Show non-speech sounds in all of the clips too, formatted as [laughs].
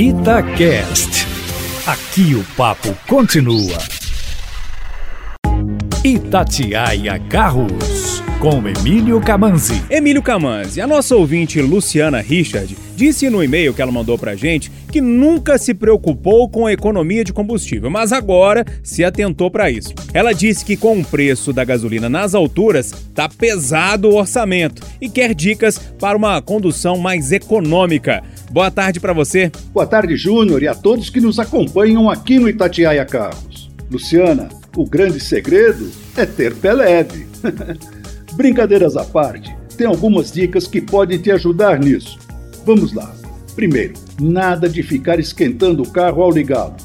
Itacast. Aqui o papo continua. Itatiaia Carros, com Emílio Camanzi. Emílio Camanzi, a nossa ouvinte Luciana Richard disse no e-mail que ela mandou pra gente que nunca se preocupou com a economia de combustível, mas agora se atentou para isso. Ela disse que com o preço da gasolina nas alturas, tá pesado o orçamento e quer dicas para uma condução mais econômica. Boa tarde para você. Boa tarde, Júnior, e a todos que nos acompanham aqui no Itatiaia Carros. Luciana, o grande segredo é ter pé leve. [laughs] Brincadeiras à parte, tem algumas dicas que podem te ajudar nisso. Vamos lá. Primeiro, nada de ficar esquentando o carro ao ligá-lo.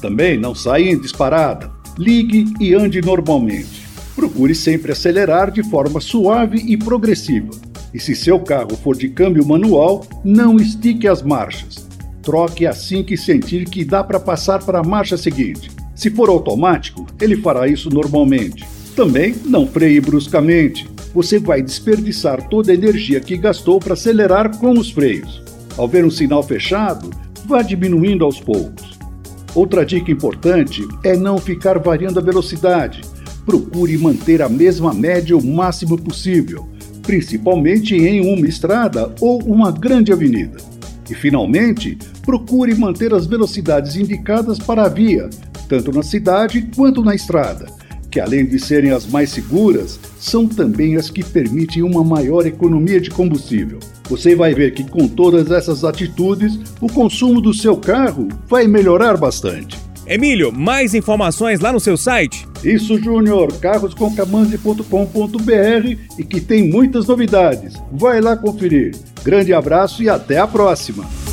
Também não saia em disparada. Ligue e ande normalmente. Procure sempre acelerar de forma suave e progressiva. E se seu carro for de câmbio manual, não estique as marchas. Troque assim que sentir que dá para passar para a marcha seguinte. Se for automático, ele fará isso normalmente. Também não freie bruscamente. Você vai desperdiçar toda a energia que gastou para acelerar com os freios. Ao ver um sinal fechado, vá diminuindo aos poucos. Outra dica importante é não ficar variando a velocidade. Procure manter a mesma média o máximo possível, principalmente em uma estrada ou uma grande avenida. E, finalmente, procure manter as velocidades indicadas para a via, tanto na cidade quanto na estrada, que além de serem as mais seguras, são também as que permitem uma maior economia de combustível. Você vai ver que com todas essas atitudes, o consumo do seu carro vai melhorar bastante. Emílio, mais informações lá no seu site? Isso, Júnior, carrosconcamande.com.br e que tem muitas novidades. Vai lá conferir. Grande abraço e até a próxima!